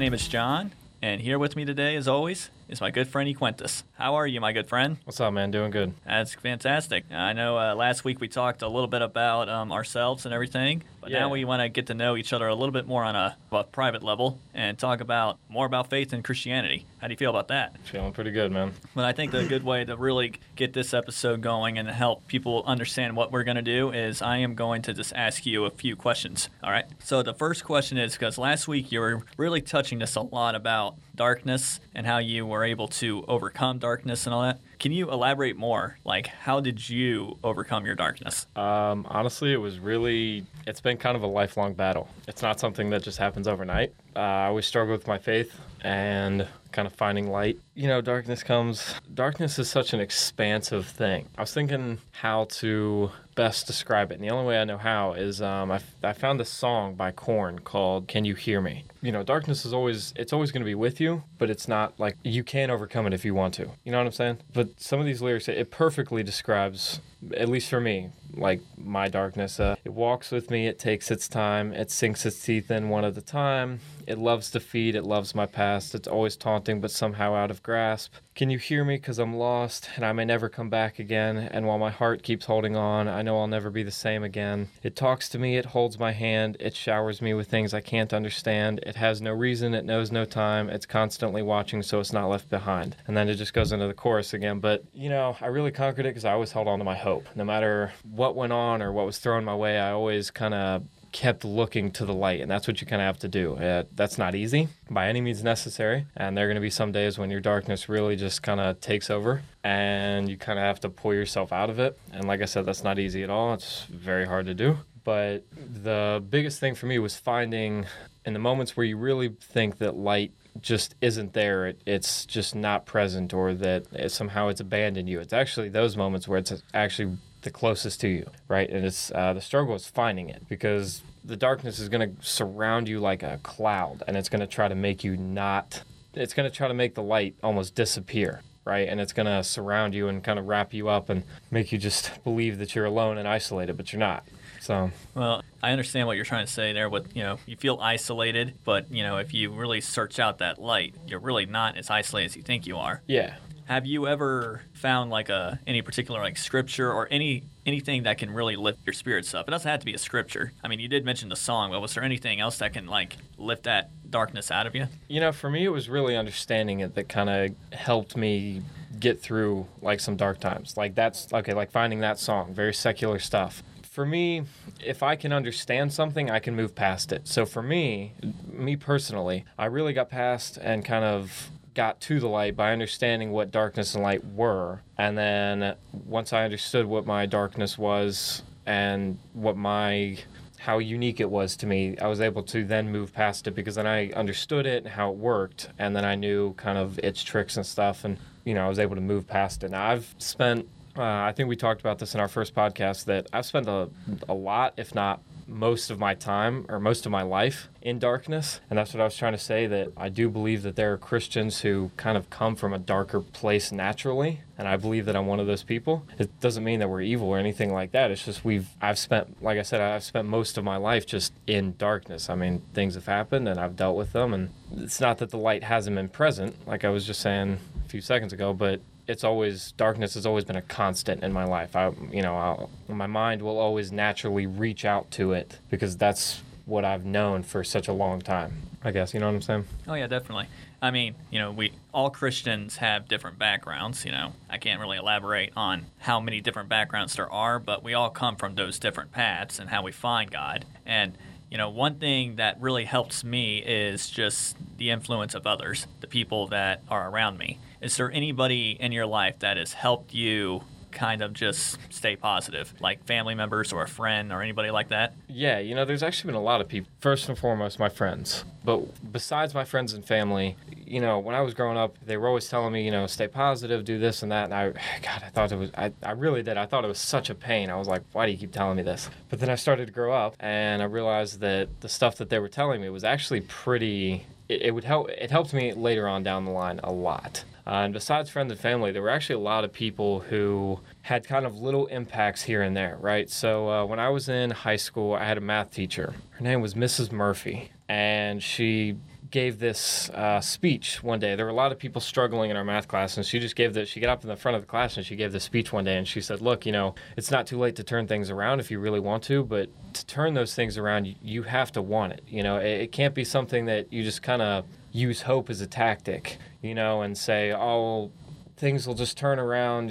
My name is John, and here with me today, as always, is my good friend Equentus. How are you, my good friend? What's up, man? Doing good. That's fantastic. I know uh, last week we talked a little bit about um, ourselves and everything, but Yeah. now we want to get to know each other a little bit more on a, a private level and talk about more about faith and Christianity. How do you feel about that? Feeling pretty good, man. But I think the good way to really get this episode going and help people understand what we're going to do is I am going to just ask you a few questions. All right. So the first question is because last week you were really touching us a lot about darkness and how you were able to overcome darkness and all that. Can you elaborate more? Like, how did you overcome your darkness? Um, honestly, it was really, it's been kind of a lifelong battle. It's not something that just happens overnight. Uh, I always struggle with my faith and kind of finding light. You know, darkness comes, darkness is such an expansive thing. I was thinking how to best describe it. And the only way I know how is um, I, I found this song by Korn called Can You Hear Me? You know, darkness is always, it's always going to be with you, but it's not like you can overcome it if you want to. You know what I'm saying? But some of these lyrics, it perfectly describes, at least for me, like my darkness. Uh, it walks with me, it takes its time, it sinks its teeth in one at a time. It loves to feed, it loves my past. It's always taunting, but somehow out of grasp. Can you hear me? Because I'm lost and I may never come back again. And while my heart keeps holding on, I know I'll never be the same again. It talks to me, it holds my hand, it showers me with things I can't understand. It has no reason, it knows no time, it's constantly watching, so it's not left behind. And then it just goes into the chorus again. But, you know, I really conquered it because I always held on to my hope. No matter what went on or what was thrown my way, I always kind of kept looking to the light and that's what you kind of have to do. Uh, that's not easy by any means necessary and there are going to be some days when your darkness really just kind of takes over and you kind of have to pull yourself out of it and like i said that's not easy at all it's very hard to do but the biggest thing for me was finding in the moments where you really think that light just isn't there it, it's just not present or that it, somehow it's abandoned you it's actually those moments where it's actually the closest to you, right? And it's uh, the struggle is finding it because the darkness is going to surround you like a cloud, and it's going to try to make you not. It's going to try to make the light almost disappear, right? And it's going to surround you and kind of wrap you up and make you just believe that you're alone and isolated, but you're not. So Well, I understand what you're trying to say there. With you know, you feel isolated, but you know, if you really search out that light, you're really not as isolated as you think you are. yeah, Have you ever found like a any particular like scripture or any anything that can really lift your spirits up? It doesn't have to be a scripture. I mean, you did mention the song, but was there anything else that can like lift that darkness out of you? You know, for me, it was really understanding it that kind of helped me get through like some dark times. Like that's okay, like finding that song, very secular stuff. For me, if I can understand something, I can move past it. So for me, me personally, I really got past and kind of got to the light by understanding what darkness and light were. And then once I understood what my darkness was and what my how unique it was to me, I was able to then move past it because then I understood it and how it worked, and then I knew kind of its tricks and stuff, and you know I was able to move past it. Now I've spent, uh, I think we talked about this in our first podcast that I've spent a, a lot, if not most of my time or most of my life in darkness. And that's what i was trying to say that i do believe that there are christians who kind of come from a darker place naturally. And i believe that i'm one of those people. It doesn't mean that we're evil or anything like that. It's just we've i've spent like i said i've spent most of my life just in darkness. I mean things have happened and i've dealt with them. And it's not that the light hasn't been present like i was just saying a few seconds ago but it's always darkness has always been a constant in my life. I, you know, I'll, my mind will always naturally reach out to it because that's what I've known for such a long time. I guess you know what I'm saying. Oh yeah, definitely. I mean, you know, we all Christians have different backgrounds. You know, I can't really elaborate on how many different backgrounds there are, but we all come from those different paths and how we find God. And you know, one thing that really helps me is just the influence of others, the people that are around me. Is there anybody in your life that has helped you kind of just stay positive, like family members or a friend or anybody like that? Yeah, you know, there's actually been a lot of people. First and foremost, my friends. But besides my friends and family, you know, when I was growing up, they were always telling me, you know, stay positive, do this and that. And I, God, I thought it was, I, I really did. I thought it was such a pain. I was like, why do you keep telling me this? But then I started to grow up and I realized that the stuff that they were telling me was actually pretty, it, it would help, it helped me later on down the line a lot. Uh, and besides friends and family, there were actually a lot of people who had kind of little impacts here and there, right? So uh, when I was in high school, I had a math teacher. Her name was Mrs. Murphy, and she gave this uh, speech one day. There were a lot of people struggling in our math class, and she just gave the. She got up in the front of the class and she gave the speech one day, and she said, "Look, you know, it's not too late to turn things around if you really want to, but to turn those things around, you, you have to want it. You know, it, it can't be something that you just kind of use hope as a tactic, you know, and say, oh, things will just turn around.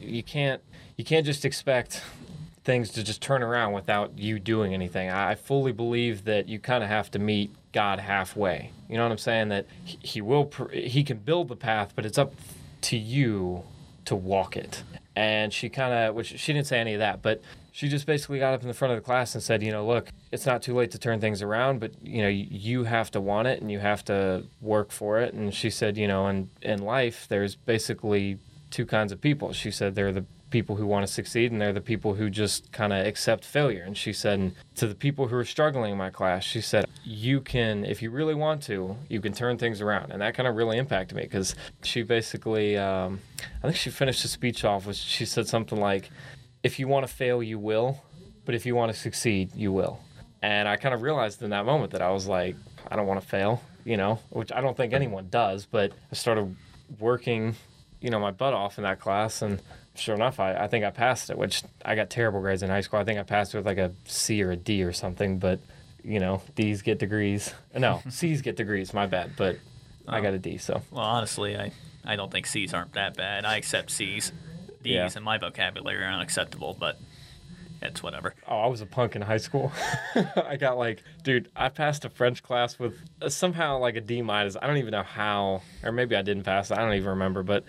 You can't. You can't just expect." things to just turn around without you doing anything. I fully believe that you kind of have to meet God halfway. You know what I'm saying? That he, will he can build the path, but it's up to you to walk it. And she kind of, which she didn't say any of that, but she just basically got up in the front of the class and said, you know, look, it's not too late to turn things around, but you know, you have to want it and you have to work for it. And she said, you know, in in life, there's basically two kinds of people. She said they're the people who want to succeed and they're the people who just kind of accept failure. And she said to the people who are struggling in my class, she said, you can, if you really want to, you can turn things around. And that kind of really impacted me because she basically, um, I think she finished the speech off with, she said something like, if you want to fail, you will, but if you want to succeed, you will. And I kind of realized in that moment that I was like, I don't want to fail, you know, which I don't think anyone does, but I started working, you know, my butt off in that class and sure enough, I, I think I passed it, which I got terrible grades in high school. I think I passed with like a C or a D or something, but you know, D's get degrees. No, C's get degrees, my bad, but oh. I got a D, so. Well, honestly, I, I don't think C's aren't that bad. I accept C's. D's yeah. in my vocabulary are unacceptable, but it's whatever. Oh, I was a punk in high school. I got like, dude, I passed a French class with uh, somehow like a D minus. I don't even know how, or maybe I didn't pass. I don't even remember, but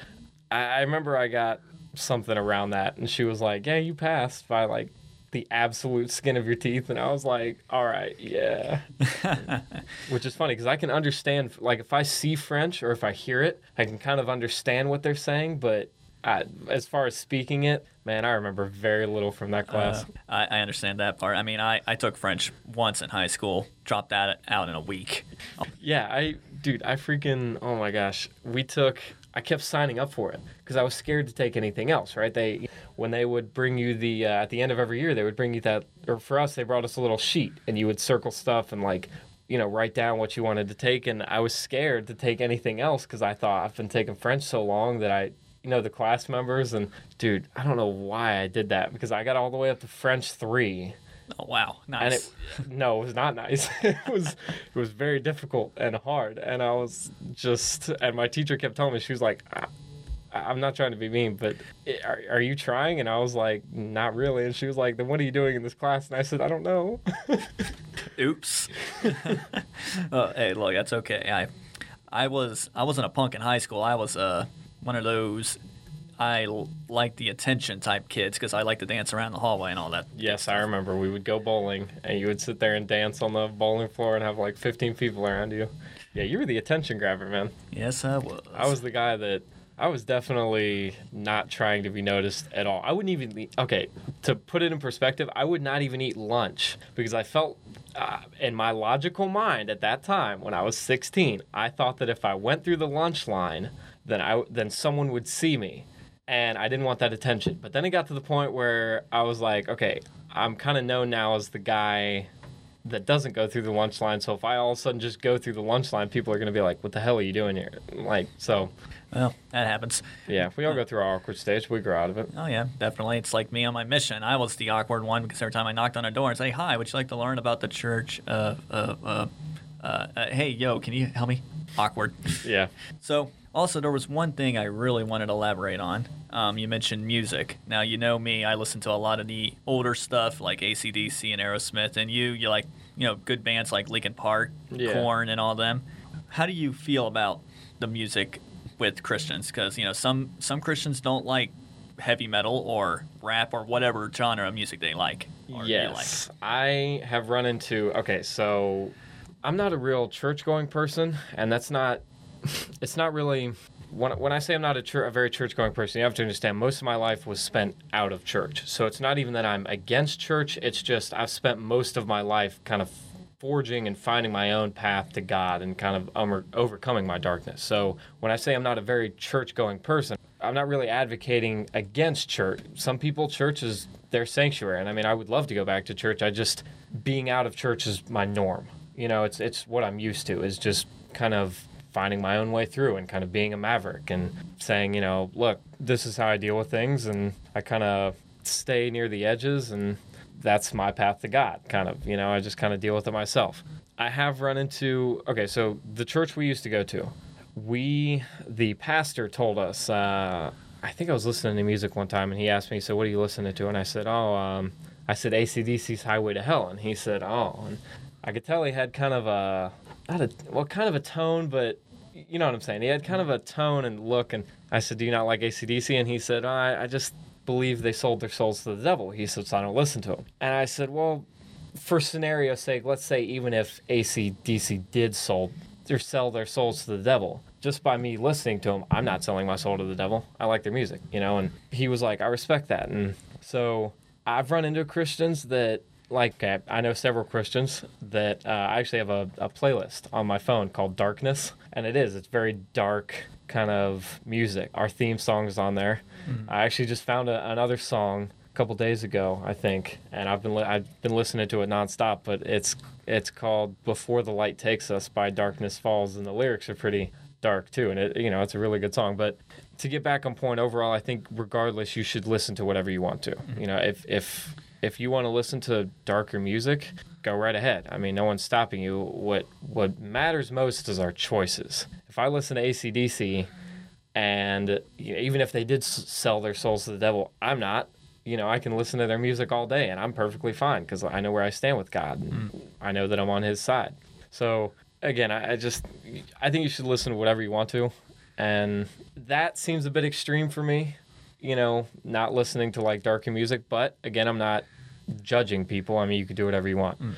I, I remember I got something around that. And she was like, Yeah, you passed by like the absolute skin of your teeth. And I was like, All right, yeah. Which is funny because I can understand, like, if I see French or if I hear it, I can kind of understand what they're saying. But I, as far as speaking it, man, I remember very little from that class. Uh, I, I, understand that part. I mean, I, I took French once in high school, dropped that out in a week. Yeah, I, dude, I freaking, oh my gosh. We took, I kept signing up for it because I was scared to take anything else. Right? They when they would bring you the uh, at the end of every year they would bring you that or for us they brought us a little sheet and you would circle stuff and like you know write down what you wanted to take and I was scared to take anything else because I thought I've been taking French so long that I you know the class members and dude I don't know why I did that because I got all the way up to French three Oh wow, nice. And it, no, it was not nice. it was it was very difficult and hard, and I was just and my teacher kept telling me she was like. I, I'm not trying to be mean, but are, are you trying? And I was like, not really. And she was like, then what are you doing in this class? And I said, I don't know. Oops. oh, hey, look, that's okay. I, I was I wasn't a punk in high school. I was uh one of those I like the attention type kids because I like to dance around the hallway and all that. Yes, I remember. We would go bowling and you would sit there and dance on the bowling floor and have like 15 people around you. Yeah, you were the attention grabber, man. Yes, I was. I was the guy that I was definitely not trying to be noticed at all. I wouldn't even eat, okay, to put it in perspective, I would not even eat lunch because I felt uh, in my logical mind at that time when I was 16, I thought that if I went through the lunch line, then I then someone would see me and I didn't want that attention. But then it got to the point where I was like, okay, I'm kind of known now as the guy that doesn't go through the lunch line. So if I all of a sudden just go through the lunch line, people are going to be like, what the hell are you doing here? Like, so. Well, that happens. Yeah, we all go through our awkward stage. We grow out of it. Oh, yeah, definitely. It's like me on my mission. I was the awkward one because every time I knocked on a door and say, hi, would you like to learn about the church? Uh, uh, uh, uh, uh hey, yo, can you help me? Awkward. Yeah. So also, there was one thing I really wanted to elaborate on. Um, you mentioned music. Now, you know me, I listen to a lot of the older stuff like ACDC and Aerosmith, and you, you like, you know, good bands like Linkin Park, yeah. Korn, and all them. How do you feel about the music with Christians? Because, you know, some, some Christians don't like heavy metal or rap or whatever genre of music they like. yes. Like. I have run into, okay, so I'm not a real church going person, and that's not it's not really when, when I say I'm not a, church, a very church going person, you have to understand most of my life was spent out of church. So it's not even that I'm against church, it's just I've spent most of my life kind of forging and finding my own path to God and kind of um, overcoming my darkness. So when I say I'm not a very church going person, I'm not really advocating against church. Some people, church is their sanctuary. And I mean, I would love to go back to church. I just, being out of church is my norm. You know, it's, it's what I'm used to, is just kind of finding my own way through and kind of being a maverick and saying, you know, look, this is how I deal with things. And I kind of stay near the edges and that's my path to God, kind of. You know, I just kind of deal with it myself. I have run into, okay, so the church we used to go to, we, the pastor told us, uh, I think I was listening to music one time and he asked me, so what are you listening to? And I said, oh, um, I said ACDC's Highway to Hell. And he said, oh. And I could tell he had kind of a, not a, well, kind of a tone, but you know what I'm saying? He had kind of a tone and look. And I said, do you not like ACDC? And he said, oh, I, I just believe they sold their souls to the devil. He said, so I don't listen to them." And I said, well, for scenario's sake, let's say even if ACDC did sold sell their souls to the devil, just by me listening to them, I'm not selling my soul to the devil. I like their music, you know. And he was like, I respect that. And so I've run into Christians that like I know several Christians that uh, I actually have a, a playlist on my phone called Darkness, and it is it's very dark kind of music. Our theme song is on there. Mm-hmm. I actually just found a, another song a couple days ago, I think, and I've been li- I've been listening to it nonstop. But it's it's called "Before the Light Takes Us" by Darkness Falls, and the lyrics are pretty dark too. And it you know it's a really good song. But to get back on point, overall, I think regardless, you should listen to whatever you want to. Mm-hmm. You know, if if if you want to listen to darker music, go right ahead. I mean, no one's stopping you. What what matters most is our choices. If I listen to ACDC, and you know, even if they did sell their souls to the devil, I'm not you know, I can listen to their music all day and I'm perfectly fine because I know where I stand with God and mm. I know that I'm on His side. So again, I, I, just I think you should listen to whatever you want to, and that seems a bit extreme for me. You know, not listening to like darker music, but again, I'm not judging people. I mean, you can do whatever you want. Mm.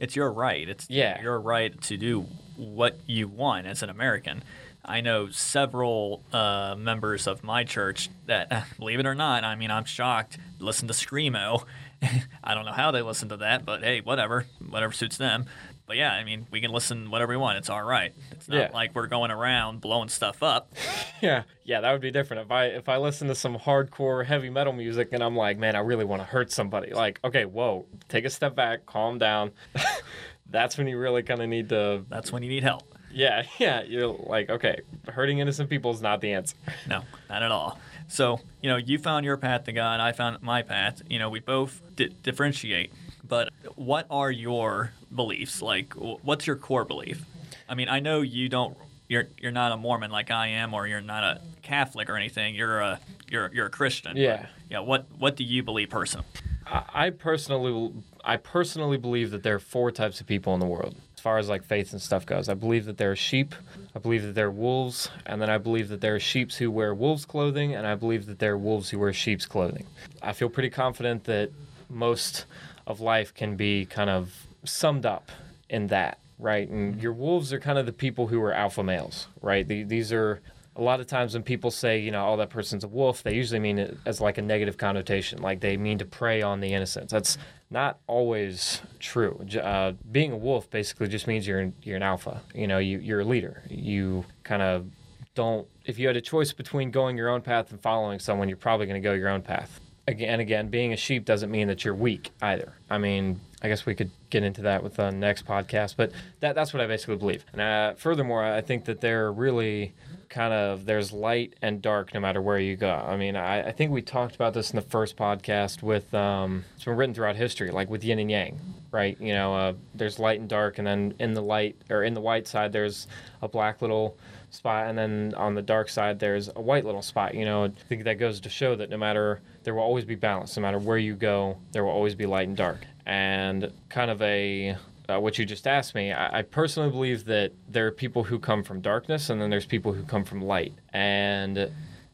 It's your right. It's yeah. your right to do what you want as an American. I know several uh, members of my church that, believe it or not, I mean, I'm shocked, listen to Screamo. I don't know how they listen to that, but hey, whatever, whatever suits them. But yeah, I mean, we can listen whatever we want. It's all right. It's not yeah. like we're going around blowing stuff up. yeah, yeah, that would be different. If I if I listen to some hardcore heavy metal music and I'm like, man, I really want to hurt somebody. Like, okay, whoa, take a step back, calm down. That's when you really kind of need to. That's when you need help. Yeah, yeah. You're like, okay, hurting innocent people is not the answer. No, not at all. So, you know, you found your path to God, I found my path. You know, we both di- differentiate. But what are your beliefs? Like, what's your core belief? I mean, I know you don't. You're you're not a Mormon like I am, or you're not a Catholic or anything. You're a you're you're a Christian. Yeah. yeah. What what do you believe personally? I personally I personally believe that there are four types of people in the world as far as like faith and stuff goes. I believe that there are sheep, I believe that there are wolves, and then I believe that there are sheep who wear wolves' clothing, and I believe that there are wolves who wear sheep's clothing. I feel pretty confident that most of life can be kind of summed up in that, right? And mm-hmm. your wolves are kind of the people who are alpha males, right? these are a lot of times when people say, you know, oh, that person's a wolf, they usually mean it as like a negative connotation, like they mean to prey on the innocents. That's not always true. Uh, being a wolf basically just means you're you're an alpha. You know, you you're a leader. You kind of don't. If you had a choice between going your own path and following someone, you're probably going to go your own path. Again, again, being a sheep doesn't mean that you're weak either. I mean, I guess we could get into that with the next podcast, but that that's what I basically believe. And uh, furthermore, I think that they're really kind of there's light and dark no matter where you go. I mean, I, I think we talked about this in the first podcast with um, it's been written throughout history, like with yin and yang, right? You know, uh, there's light and dark, and then in the light or in the white side, there's a black little spot, and then on the dark side, there's a white little spot. You know, I think that goes to show that no matter there will always be balance, no matter where you go, there will always be light and dark, and kind of a uh, what you just asked me, I, I, personally believe that there are people who come from darkness and then there's people who come from light. And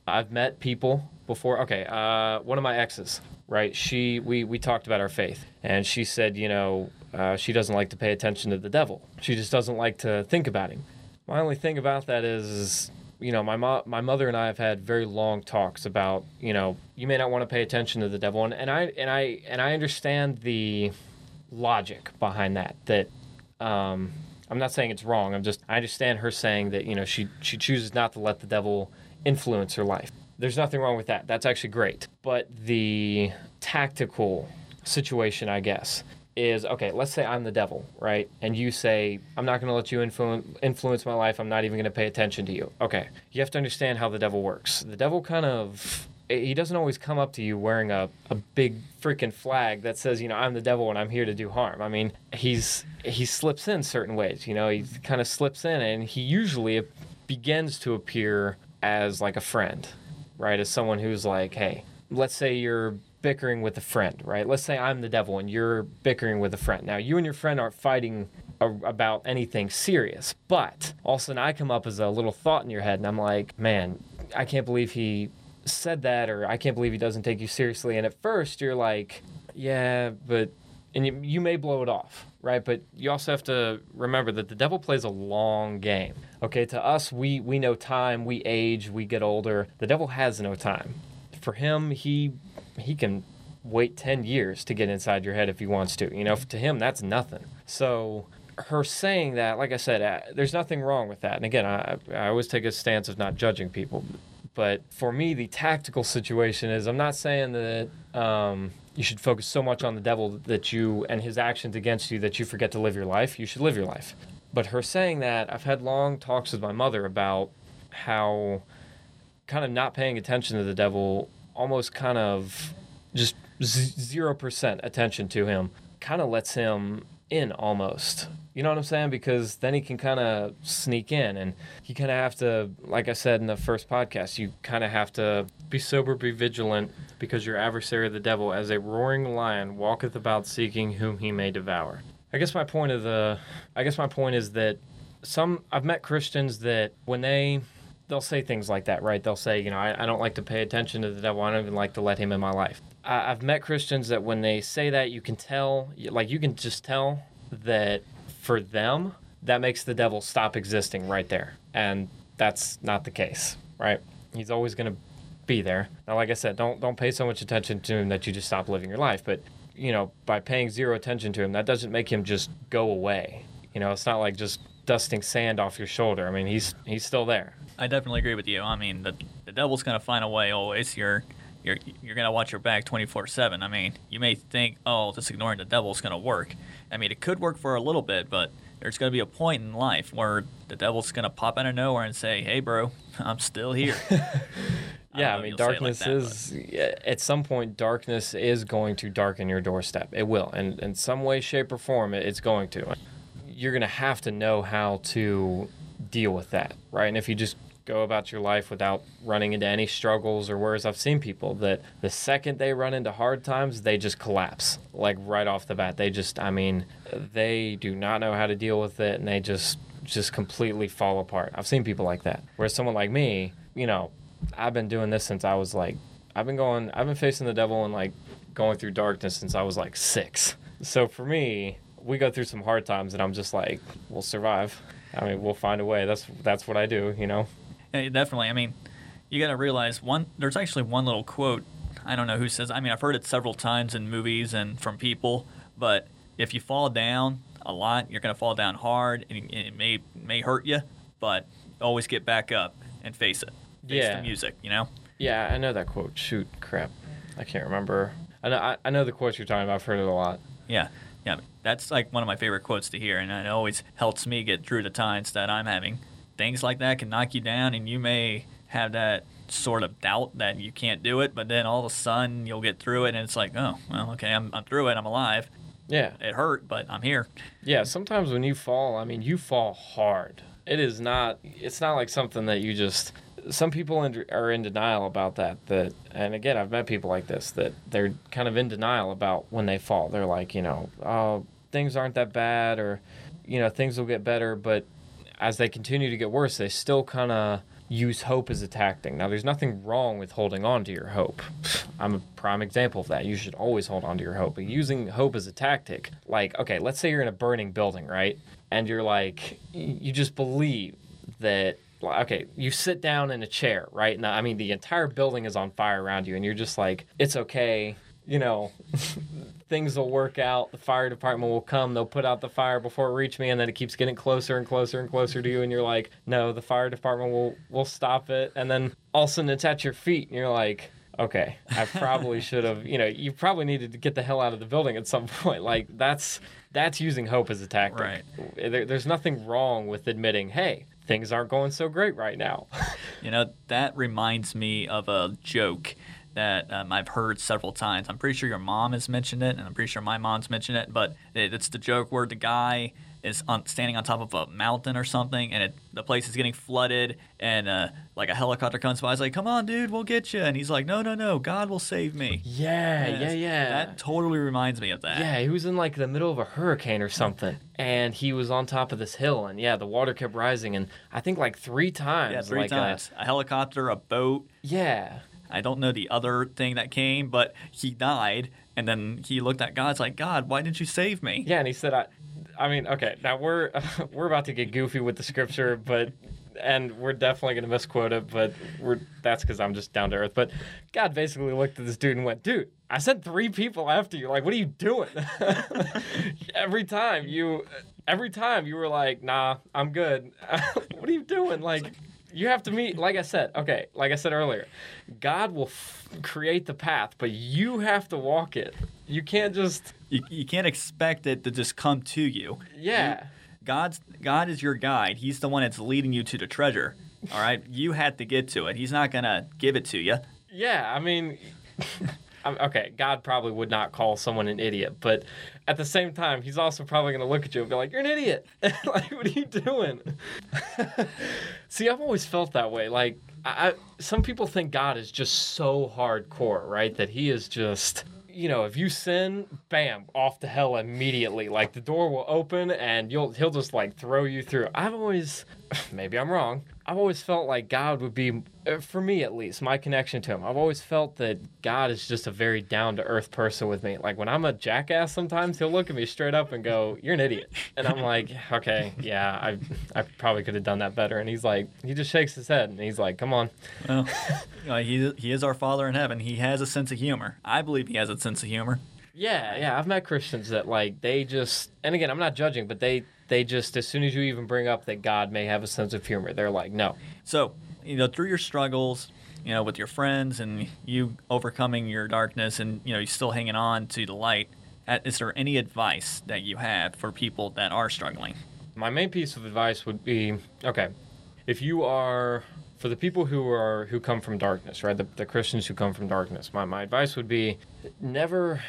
I've met people before. Okay, uh, one of my exes, right? She we we talked about our faith, and she said, you know, uh, she doesn't like to pay attention to the devil. She just doesn't like to think about him. My only thing about that is, is you know, my mo- my mother and I have had very long talks about, you know, you may not want to pay attention to the devil, and, and I and I and I understand the logic behind that. That um, I'm not saying it's wrong. I'm just I understand her saying that you know she she chooses not to let the devil influence her life. There's nothing wrong with that. That's actually great. But the tactical situation, I guess, is okay, let's say I'm the devil, right? And you say, I'm not going to let you influ- influence my life. I'm not even going to pay attention to you. Okay. You have to understand how the devil works. The devil kind of he doesn't always come up to you wearing a, a big freaking flag that says, you know, I'm the devil and I'm here to do harm. I mean, he's he slips in certain ways, you know, he kind of slips in and he usually begins to appear as like a friend, right? As someone who's like, hey, let's say you're bickering with a friend, right? Let's say I'm the devil and you're bickering with a friend. Now, you and your friend aren't fighting about anything serious, but all of a sudden I come up as a little thought in your head and I'm like, man, I can't believe he said that or I can't believe he doesn't take you seriously. And at first you're like, yeah, but and you, you may blow it off, right? But you also have to remember that the devil plays a long game. Okay, to us, we we know time, we age, we get older. The devil has no time. For him, he he can wait 10 years to get inside your head if he wants to. You know, to him that's nothing. So her saying that, like I said, uh, there's nothing wrong with that. And again, I, I always take a stance of not judging people. But for me, the tactical situation is I'm not saying that um, you should focus so much on the devil that you and his actions against you that you forget to live your life. You should live your life. But her saying that, I've had long talks with my mother about how kind of not paying attention to the devil, almost kind of just zero percent attention to him, kind of lets him in almost. You know what I'm saying? Because then he can kind of sneak in, and you kind of have to, like I said in the first podcast, you kind of have to be sober, be vigilant, because your adversary, the devil, as a roaring lion, walketh about seeking whom he may devour. I guess my point of the, I guess my point is that some I've met Christians that when they they'll say things like that, right? They'll say, you know, I, I don't like to pay attention to the devil. I don't even like to let him in my life. I, I've met Christians that when they say that, you can tell, like you can just tell that for them, that makes the devil stop existing right there. And that's not the case, right? He's always going to be there. Now, like I said, don't don't pay so much attention to him that you just stop living your life. But you know, by paying zero attention to him, that doesn't make him just go away. You know, it's not like just dusting sand off your shoulder. I mean, he's he's still there. I definitely agree with you. I mean, the the devil's going to find a way always. You're you're you're going to watch your back 24/7. I mean, you may think, "Oh, just ignoring the devil's going to work." I mean, it could work for a little bit, but there's going to be a point in life where the devil's going to pop out of nowhere and say, "Hey, bro, I'm still here." yeah, I, I mean, darkness like that, is but. at some point darkness is going to darken your doorstep. It will, and in some way, shape, or form, it's going to. You're going to have to know how to deal with that, right? And if you just go about your life without running into any struggles or whereas I've seen people that the second they run into hard times, they just collapse like right off the bat. They just, I mean, they do not know how to deal with it and they just just completely fall apart. I've seen people like that. Whereas someone like me, you know, I've been doing this since I was like I've been going I've been facing the devil and like going through darkness since I was like 6. So for me, we go through some hard times and I'm just like, we'll survive. I mean, we'll find a way. That's that's what I do, you know. Yeah, definitely. I mean, you got to realize one. There's actually one little quote. I don't know who says. I mean, I've heard it several times in movies and from people. But if you fall down a lot, you're going to fall down hard, and it may may hurt you. But always get back up and face it. Face yeah. the music. You know. Yeah, I know that quote. Shoot, crap, I can't remember. I know. I, I know the quote you're talking about. I've heard it a lot. Yeah. Yeah, that's like one of my favorite quotes to hear, and it always helps me get through the times that I'm having things like that can knock you down, and you may have that sort of doubt that you can't do it, but then all of a sudden you'll get through it, and it's like, oh, well, okay, I'm, I'm through it, I'm alive. Yeah. It hurt, but I'm here. Yeah, sometimes when you fall, I mean, you fall hard. It is not, it's not like something that you just, some people in, are in denial about that. That, and again, I've met people like this that they're kind of in denial about when they fall. They're like, you know, oh, things aren't that bad, or, you know, things will get better, but as they continue to get worse, they still kind of use hope as a tactic. Now, there's nothing wrong with holding on to your hope. I'm a prime example of that. You should always hold on to your hope. But using hope as a tactic, like, okay, let's say you're in a burning building, right? And you're like, you just believe that okay, you sit down in a chair, right? Now, I mean, the entire building is on fire around you, and you're just like, it's okay, you know, things will work out. The fire department will come. They'll put out the fire before it reaches me, and then it keeps getting closer and closer and closer to you. And you're like, no, the fire department will will stop it. And then all of a sudden it's at your feet, and you're like, okay, I probably should have, you know, you probably needed to get the hell out of the building at some point. Like that's that's using hope as a tactic. Right. There, there's nothing wrong with admitting, hey, things aren't going so great right now. You know, that reminds me of a joke that um, I've heard several times. I'm pretty sure your mom has mentioned it, and I'm pretty sure my mom's mentioned it. But it, it's the joke where the guy is on, standing on top of a mountain or something, and it, the place is getting flooded, and uh, like a helicopter comes by. It's like, "Come on, dude, we'll get you," and he's like, "No, no, no, God will save me." yeah, yeah, yeah. That totally reminds me of that. Yeah, he was in like the middle of a hurricane or something, and he was on top of this hill, and yeah, the water kept rising, and I think like three times. Yeah, three like, uh, times. a helicopter, a boat. yeah, I don't know the other thing that came, but he died, and then he looked at God. It's like, God, why didn't you save me? yeah, and he said, "I, I mean, okay, now we're we're about to get goofy with the scripture, but." And we're definitely gonna misquote it, but we're that's because I'm just down to earth. But God basically looked at this dude and went, "Dude, I sent three people after you. Like, what are you doing?" every time you, every time you were like, "Nah, I'm good." what are you doing? Like, you have to meet. Like I said, okay, like I said earlier, God will f- create the path, but you have to walk it. You can't just, You, you can't expect it to just come to you. yeah. God's God is your guide. He's the one that's leading you to the treasure. All right, you had to get to it. He's not gonna give it to you. Yeah, I mean, okay, God probably would not call someone an idiot, but at the same time, He's also probably going to look at you and be like, "You're an idiot! like, what are you doing?" See, I've always felt that way. Like, I, some people think God is just so hardcore, right? That He is just. You know, if you sin, bam, off to hell immediately. Like the door will open and you'll he'll just like throw you through. I've always maybe I'm wrong. I've always felt like God would be, uh, for me at least, my connection to Him. I've always felt that God is just a very down to earth person with me. Like when I'm a jackass, sometimes He'll look at me straight up and go, "You're an idiot," and I'm like, "Okay, yeah, I, I probably could have done that better." And He's like, he just shakes his head and He's like, "Come on." Well, he he is our Father in heaven. He has a sense of humor. I believe he has a sense of humor. Yeah, yeah. I've met Christians that like they just, and again, I'm not judging, but they they just as soon as you even bring up that God may have a sense of humor, they're like, "No." So, you know, through your struggles, you know, with your friends and you overcoming your darkness and, you know, you're still hanging on to the light, is there any advice that you have for people that are struggling? My main piece of advice would be okay, if you are for the people who are who come from darkness, right? The, the Christians who come from darkness. My my advice would be never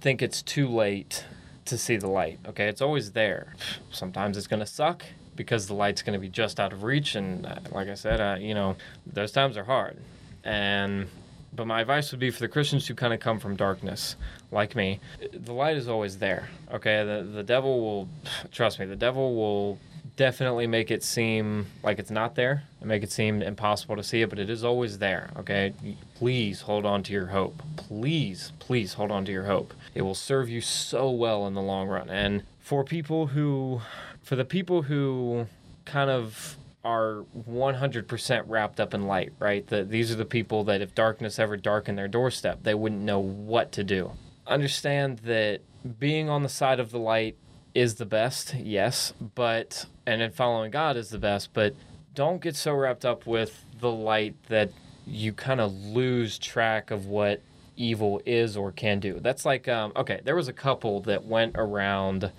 think it's too late to see the light. Okay, it's always there. Sometimes it's gonna suck because the light's gonna be just out of reach, and uh, like I said, uh, you know, those times are hard. And but my advice would be for the Christians who kind of come from darkness, like me, the light is always there. Okay, the the devil will trust me. The devil will definitely make it seem like it's not there and make it seem impossible to see it, but it is always there. Okay, please hold on to your hope. Please, please hold on to your hope. It will serve you so well in the long run. And for people who, for the people who kind of are 100% wrapped up in light, right? The, these are the people that if darkness ever darkened their doorstep, they wouldn't know what to do. Understand that being on the side of the light is the best, yes, but, and then following God is the best, but don't get so wrapped up with the light that you kind of lose track of what evil is or can do. That's like, um, okay, there was a couple that went around,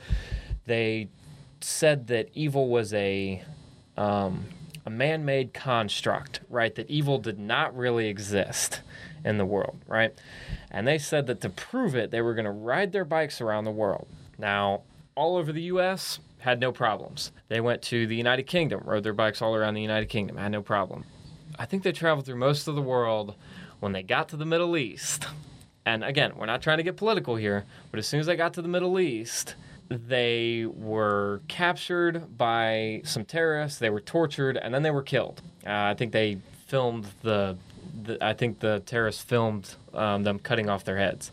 they said that evil was a um, a man-made construct, right? That evil did not really exist in the world, right? And they said that to prove it, they were going to ride their bikes around the world. Now, all over the U.S. had no problems. They went to the United Kingdom, rode their bikes all around the United Kingdom, had no problem. I think they traveled through most of the world. When they got to the Middle East, and again, we're not trying to get political here, but as soon as they got to the Middle East, they were captured by some terrorists. They were tortured, and then they were killed. Uh, I think they filmed the, the. I think the terrorists filmed um, them cutting off their heads.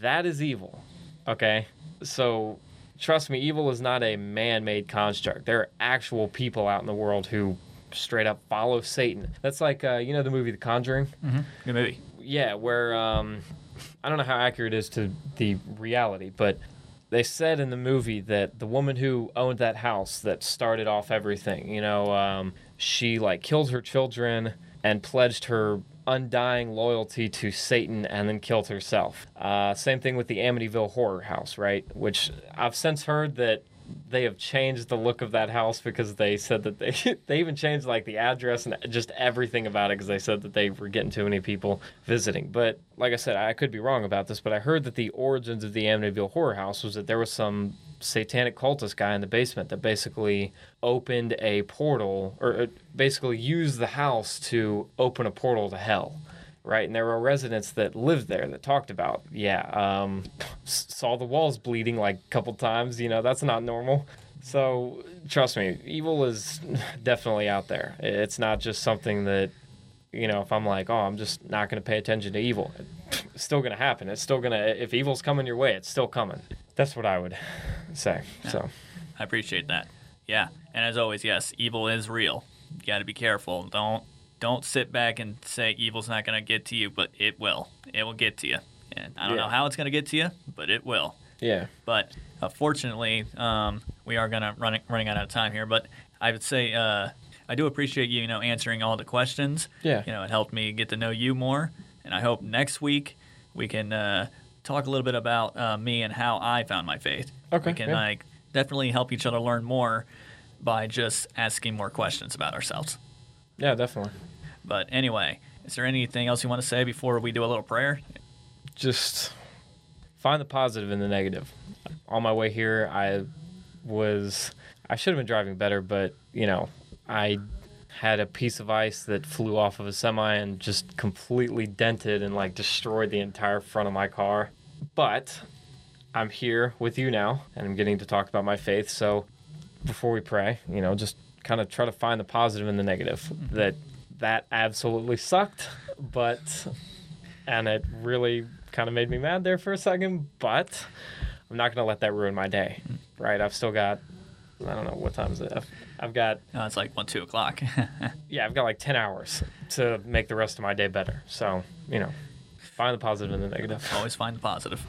That is evil. Okay, so trust me, evil is not a man-made construct. There are actual people out in the world who straight up follow Satan. That's like uh, you know the movie The Conjuring Good movie. yeah, where um, I don't know how accurate it is to the reality, but they said in the movie that the woman who owned that house that started off everything, you know, um, she like killed her children and pledged her undying loyalty to Satan and then killed herself. Uh, same thing with the Amityville Horror House, right? Which I've since heard that they have changed the look of that house because they said that they they even changed like the address and just everything about it because they said that they were getting too many people visiting. But like I said, I could be wrong about this, but I heard that the origins of the Amityville Horror House was that there was some satanic cultist guy in the basement that basically opened a portal or uh, basically used the house to open a portal to hell right? And there were residents that lived there that talked about, yeah, um, saw the walls bleeding like a couple times. You know, that's not normal. So trust me, evil is definitely out there. It's not just something that, you know, if I'm like, oh, I'm just not going to pay attention to evil, it's still going to happen. It's still going to, if evil's coming your way, it's still coming. That's what I would say. Yeah. So I appreciate that. Yeah. And as always, yes, evil is real. You got to be careful. Don't don't sit back and say evil's not going to get to you, but it will. It will get to you. And I don't Yeah. know how it's going to get to you, but it will. yeah, But uh, fortunately, um, we are going to run running out of time here. But I would say uh, I do appreciate you, you know, answering all the questions. Yeah. You know, it helped me get to know you more. And I hope next week we can uh, talk a little bit about uh, me and how I found my faith. Okay, We can yeah. like definitely help each other learn more by just asking more questions about ourselves. yeah, definitely. But anyway, is there anything else you want to say before we do a little prayer? just find the positive in the negative. On my way here, I was I should have been driving better, but you know, I had a piece of ice that flew off of a semi and just completely dented and like destroyed the entire front of my car. But I'm here with you now and I'm getting to talk about my faith. So before we pray, you know, just kind of try to find the positive in the negative. Mm-hmm. That that absolutely sucked, but and it really kind of made me mad there for a second, but I'm not going to let that ruin my day. Mm-hmm. Right? I've still got I don't know what time is it. I've, I've got Uh, it's like one, two o'clock. yeah, I've got like 10 hours to make the rest of my day better. So, you know, find the positive in the negative. Always find the positive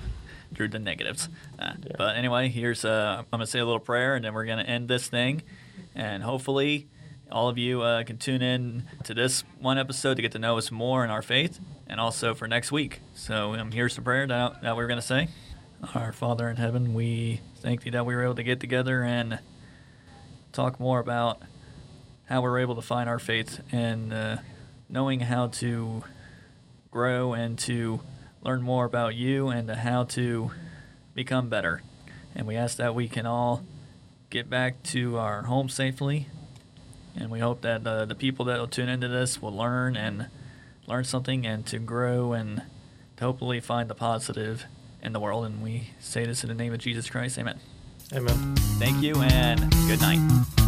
through the negatives. Uh, Yeah. But anyway, here's uh, I'm gonna say a little prayer, and then we're gonna end this thing, and hopefully, all of you uh, can tune in to this one episode to get to know us more in our faith, and also for next week. So um, here's the prayer that, that we're gonna say. Our Father in heaven, we thank thee that we were able to get together and talk more about how we're able to find our faith and uh, knowing how to grow and to learn more about you and how to become better. And we ask that we can all get back to our home safely. And we hope that uh, the people that will tune into this will learn and learn something and to grow and to hopefully find the positive in the world. And we say this in the name of Jesus Christ. Amen. Amen. Thank you and good night.